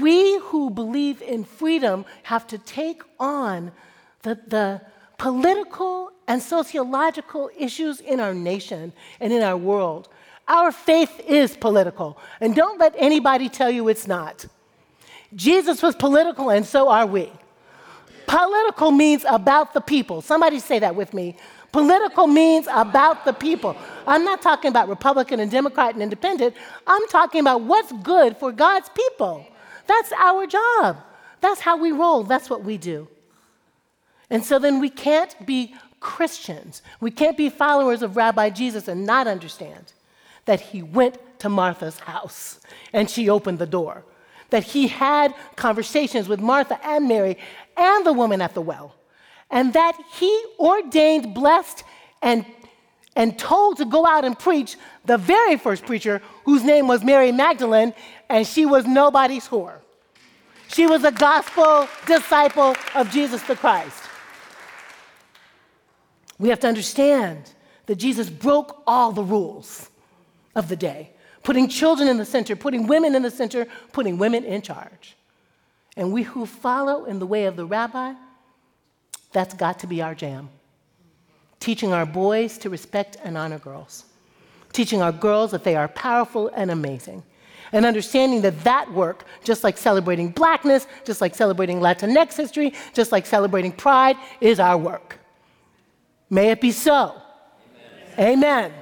we who believe in freedom have to take on the, the political and sociological issues in our nation and in our world. Our faith is political, and don't let anybody tell you it's not. Jesus was political, and so are we. Political means about the people. Somebody say that with me. Political means about the people. I'm not talking about Republican and Democrat and Independent. I'm talking about what's good for God's people. That's our job. That's how we roll. That's what we do. And so then we can't be Christians. We can't be followers of Rabbi Jesus and not understand that he went to Martha's house and she opened the door. That he had conversations with Martha and Mary and the woman at the well. And that he ordained, blessed, and, and told to go out and preach the very first preacher, whose name was Mary Magdalene, and she was nobody's whore. She was a gospel disciple of Jesus the Christ. We have to understand that Jesus broke all the rules of the day, putting children in the center, putting women in the center, putting women in charge. And we who follow in the way of the rabbi, that's got to be our jam. Teaching our boys to respect and honor girls, teaching our girls that they are powerful and amazing and understanding that that work, just like celebrating blackness, just like celebrating Latinx history, just like celebrating pride, is our work. May it be so. Amen. Amen.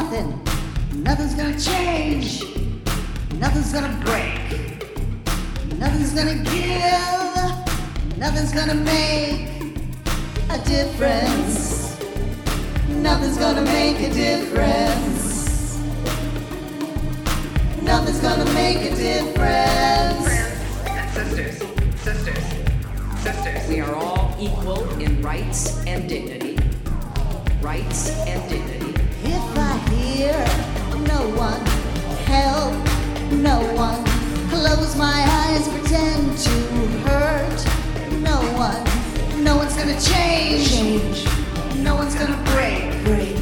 Nothing, nothing's gonna change, nothing's gonna break. Nothing's gonna give, nothing's gonna make a difference. Nothing's gonna make a difference. Nothing's gonna make a difference. sisters, sisters, sisters. We are all equal in rights and dignity. Rights and dignity. If I hear no one, help no one, close my eyes, pretend to hurt no one, no one's gonna change. change. No one's gonna break. break.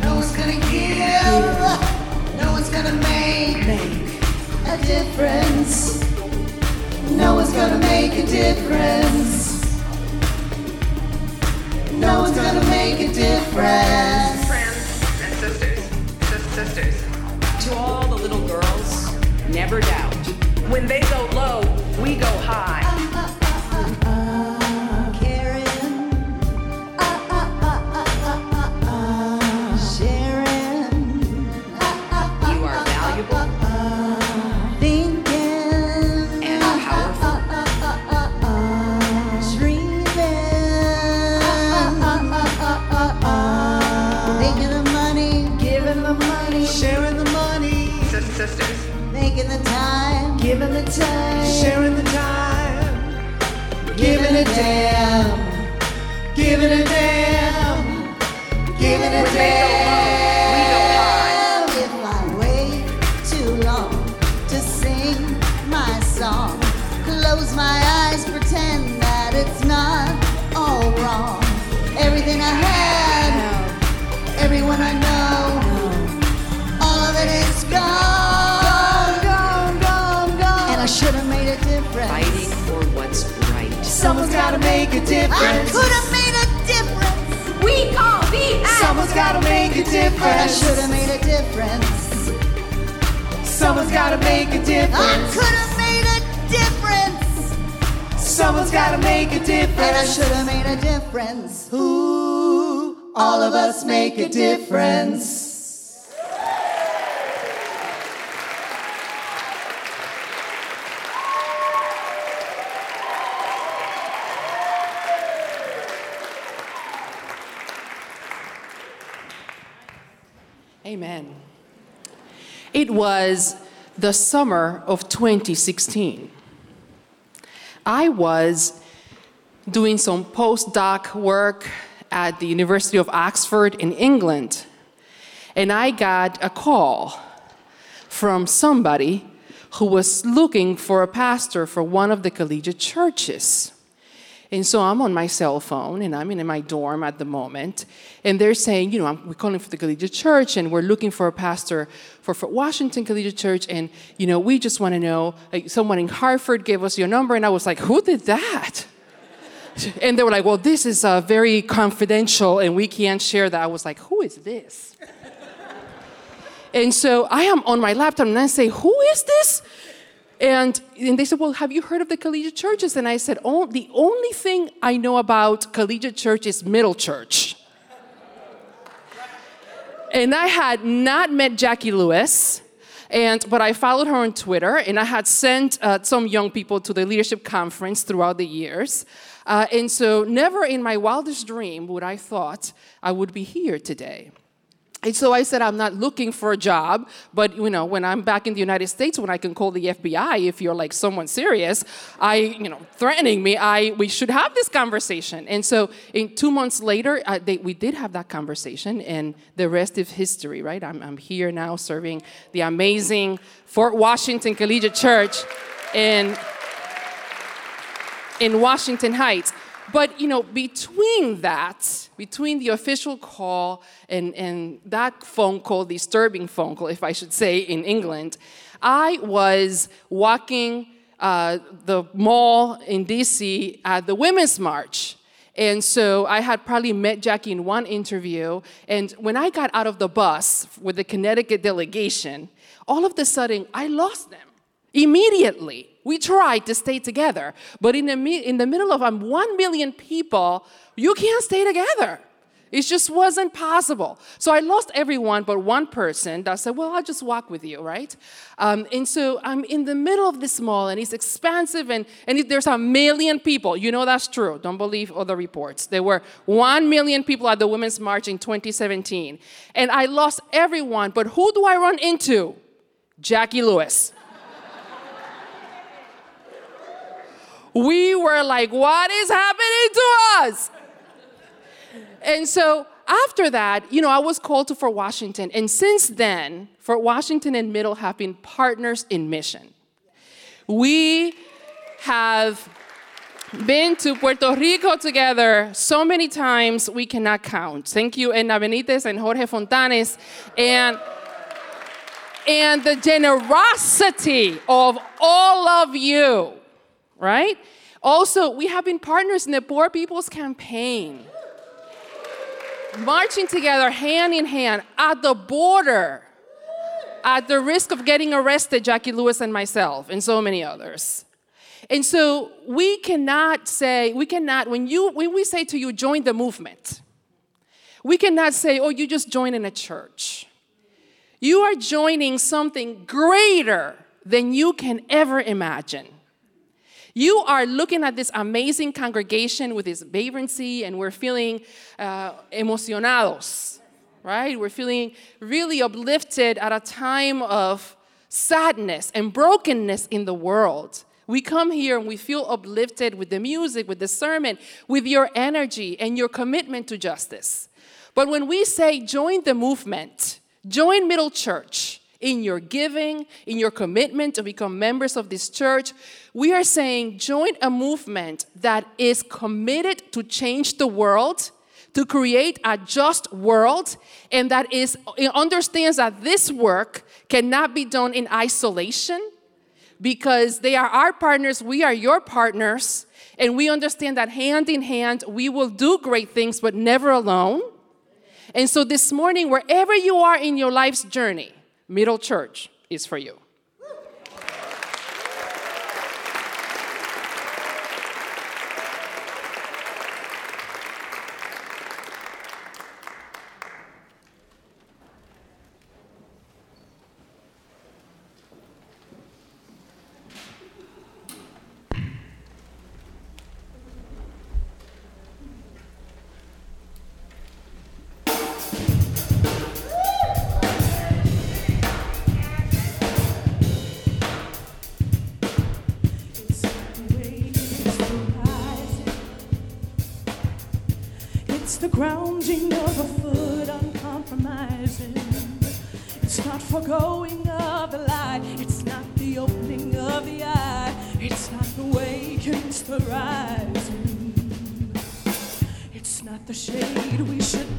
No one's gonna give. No one's gonna make, make a difference. No one's gonna make a difference. No one's gonna make a difference. Sisters. To all the little girls, never doubt. When they go low, we go high. Making the time, giving the time, sharing the time, giving a damn, giving a damn, difference. I could have made a difference. We call the Someone's gotta make a And I should have made a difference. Someone's gotta make a difference. I could have made a difference. Someone's gotta make a And I should have made a difference. Ooh, all of us make a difference. Amen. It was the summer of 2016. I was doing some postdoc work at the University of Oxford in England, and I got a call from somebody who was looking for a pastor for one of the collegiate churches. And so I'm on my cell phone and I'm in my dorm at the moment. And they're saying, you know, I'm, we're calling for the collegiate church and we're looking for a pastor for, Washington Collegiate Church. And, you know, we just want to know, like, someone in Hartford gave us your number. And I was like, who did that? And they were like, well, this is uh, very confidential and we can't share that. I was like, who is this? and so I am on my laptop and I say, who is this? And, and they said, Well, have you heard of the collegiate churches? And I said, Oh, the only thing I know about collegiate church is middle church. and I had not met Jacqui Lewis. And, but I followed her on Twitter, and I had sent uh, some young people to the leadership conference throughout the years. Uh, and so, never in my wildest dream would I thought I would be here today. And so I said, I'm not looking for a job, but you know, when I'm back in the United States, when I can call the FBI if you're like someone serious, I, you know, threatening me, I, we should have this conversation. And so, in two months later, uh, they, we did have that conversation, and the rest is history, right? I'm, I'm here now serving the amazing Fort Washington Collegiate Church in in Washington Heights. But you know, between that, between the official call and, and that phone call, disturbing phone call, if I should say, in England, I was walking uh, the mall in DC at the Women's March. And so I had probably met Jacqui in one interview. And when I got out of the bus with the Connecticut delegation, all of a sudden I lost them immediately. We tried to stay together, but in the, in the middle of um, one million people, you can't stay together. It just wasn't possible. So I lost everyone but one person that said, Well, I'll just walk with you, right? Um, and so I'm in the middle of this mall and it's expansive and, and it- there's a million people. You know that's true. Don't believe other reports. There were one million people at the Women's March in 2017. And I lost everyone, but who do I run into? Jacqui Lewis. We were like, what is happening to us? And so after that, you know, I was called to Fort Washington. And since then, Fort Washington and Middle have been partners in mission. We have been to Puerto Rico together so many times we cannot count. Thank you, Edna Benitez and Jorge Fontanes. And and the generosity of all of you, right? Also, we have been partners in the Poor People's Campaign, marching together hand in hand at the border, at the risk of getting arrested, Jacqui Lewis and myself, and so many others. And so we cannot say, we cannot, when, you, when we say to you, join the movement, we cannot say, oh, you just join in a church. You are joining something greater than you can ever imagine. You are looking at this amazing congregation with this vibrancy, and we're feeling uh, emocionados, right? We're feeling really uplifted at a time of sadness and brokenness in the world. We come here and we feel uplifted with the music, with the sermon, with your energy and your commitment to justice. But when we say join the movement, join Middle Church in your giving, in your commitment to become members of this church. We are saying join a movement that is committed to change the world, to create a just world, and that is understands that this work cannot be done in isolation because they are our partners, we are your partners, and we understand that hand in hand we will do great things, but never alone. And so this morning, wherever you are in your life's journey, Middle Church is for you. grounding of a foot uncompromising. It's not foregoing of the light, it's not the opening of the eye, it's not the waking, it's the rising. It's not the shade we should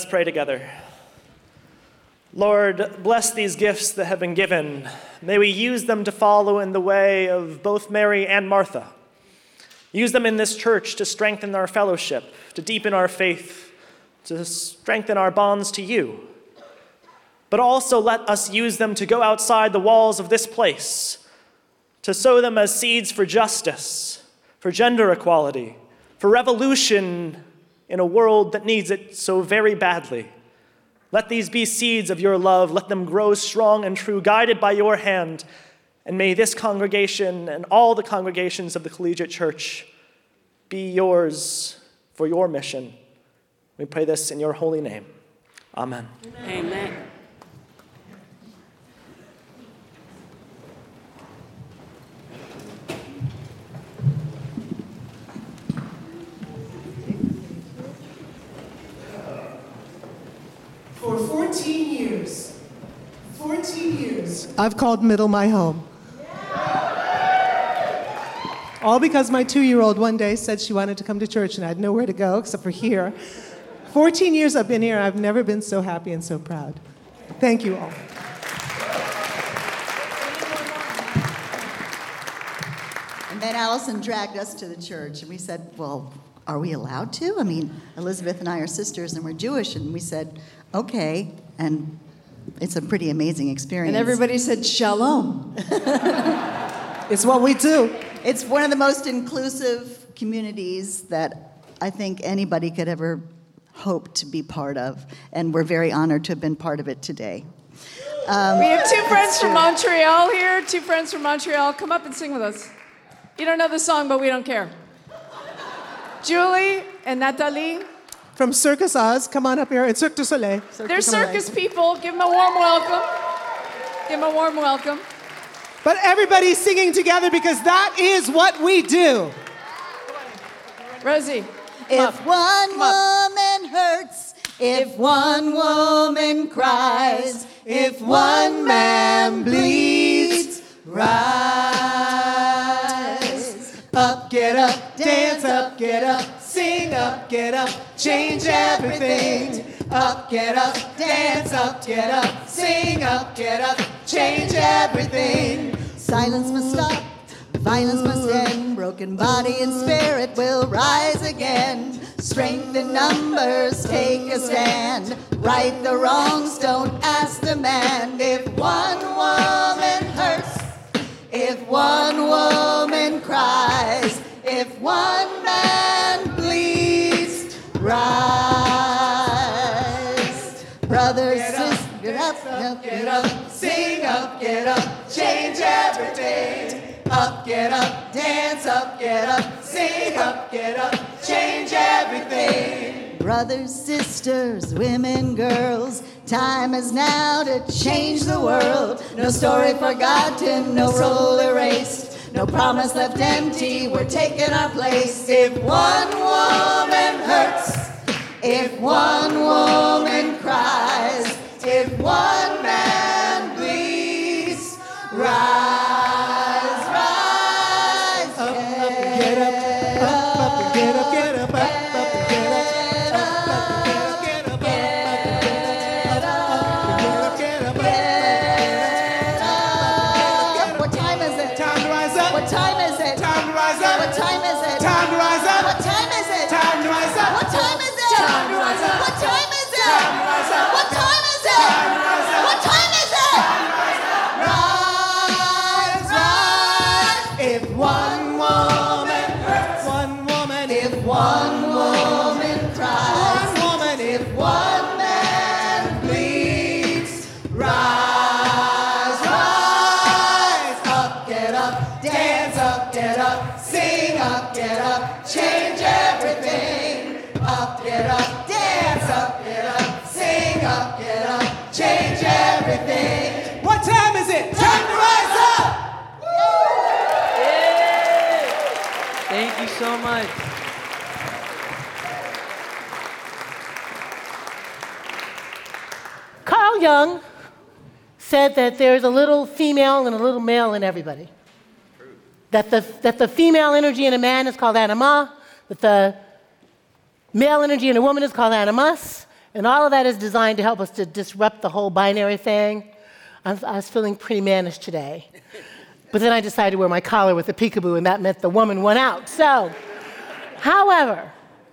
us pray together. Lord, bless these gifts that have been given. May we use them to follow in the way of both Mary and Martha. Use them in this church to strengthen our fellowship, to deepen our faith, to strengthen our bonds to you. But also let us use them to go outside the walls of this place, to sow them as seeds for justice, for gender equality, for revolution in a world that needs it so very badly. Let these be seeds of your love. Let them grow strong and true, guided by your hand. And may this congregation and all the congregations of the Collegiate Church be yours for your mission. We pray this in your holy name. Amen. Amen. For 14 years, 14 years, I've called Middle my home. All because my two year old one day said she wanted to come to church and I had nowhere to go except for here. 14 years I've been here, I've never been so happy and so proud. Thank you all. And then Allison dragged us to the church, and we said, Well, are we allowed to? I mean, Elizabeth and I are sisters, and we're Jewish, and we said, Okay. And it's a pretty amazing experience. And everybody said shalom. it's what we do. It's one of the most inclusive communities that I think anybody could ever hope to be part of, and we're very honored to have been part of it today. Um, we have two friends from. Montreal here. Two friends from Montreal. Come up and sing with us. You don't know the song, but we don't care. Julie and Natalie. From Circus Oz, come on up here. It's Cirque du Soleil. Cirque They're du Soleil. circus people. Give them a warm welcome. Give them a warm welcome. But everybody's singing together because that is what we do. Rosie. If one woman hurts, if one woman cries, if one man bleeds, rise. Up, get up, dance up, get up, sing up, get up, change everything. Up, get up, dance up, get up, sing up, get up, change everything. Silence must stop. Violence must end, broken body and spirit will rise again. Strength in numbers, take a stand. Right the wrongs, don't ask the man. If one woman hurts, if one woman cries, if one get up, change everything. Up, get up, dance up, get up, sing up, get up, change everything. Brothers, sisters, women, girls, time is now to change the world. No story forgotten, no role erased, no promise left empty. We're taking our place. If one woman hurts, if one woman cries, if one so much. Carl Jung said that there's a little female and a little male in everybody. That the, that the female energy in a man is called anima, that the male energy in a woman is called animus, And all of that is designed to help us to disrupt the whole binary thing. I was, I was feeling pretty mannish today. But then I decided to wear my collar with a peekaboo, and that meant the woman won out. So, however,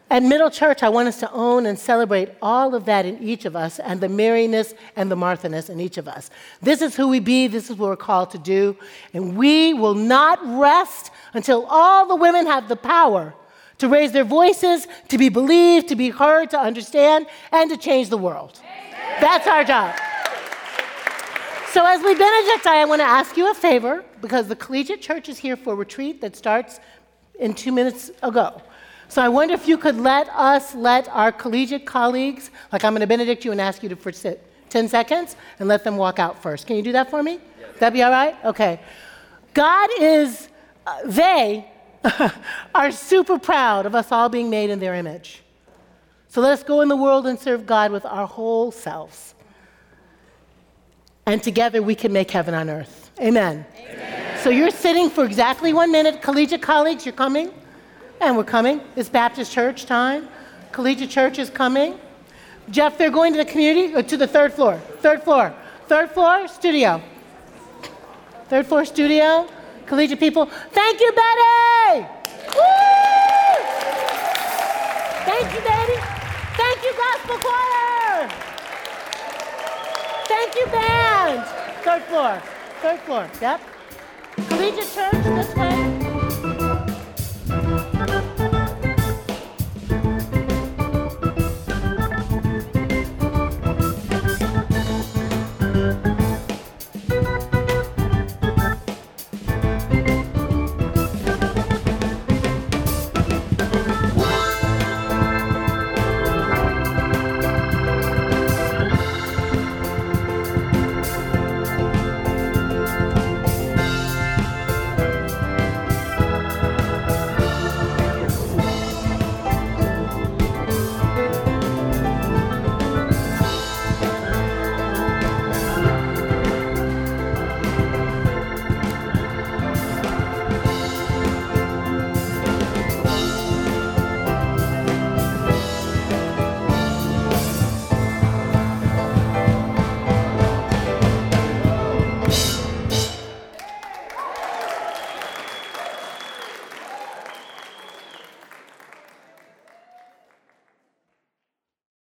at Middle Church, I want us to own and celebrate all of that in each of us and the Maryness and the Marthaness in each of us. This is who we be, this is what we're called to do, and we will not rest until all the women have the power to raise their voices, to be believed, to be heard, to understand, and to change the world. That's our job. So, as we benedict, I want to ask you a favor because the Collegiate Church is here for a retreat that starts in two minutes ago. So, I wonder if you could let us, let our collegiate colleagues, like I'm going to benedict you and ask you to for sit 10 seconds and let them walk out first. Can you do that for me? That'd be all right? Okay. God is, uh, they are super proud of us all being made in their image. So let us go in the world and serve God with our whole selves. And together we can make heaven on earth. Amen. Amen. So you're sitting for exactly one minute. Collegiate colleagues, you're coming? And we're coming. It's Baptist church time. Collegiate church is coming. Jeff, they're going to the community, or to the third floor. Third floor. Third floor, studio. Third floor, studio. Collegiate people. Thank you, Betty! Woo! Thank you, Betty. Thank you, gospel choir. Thank you, band. Third floor. Third floor. Yep. Collegiate church this way.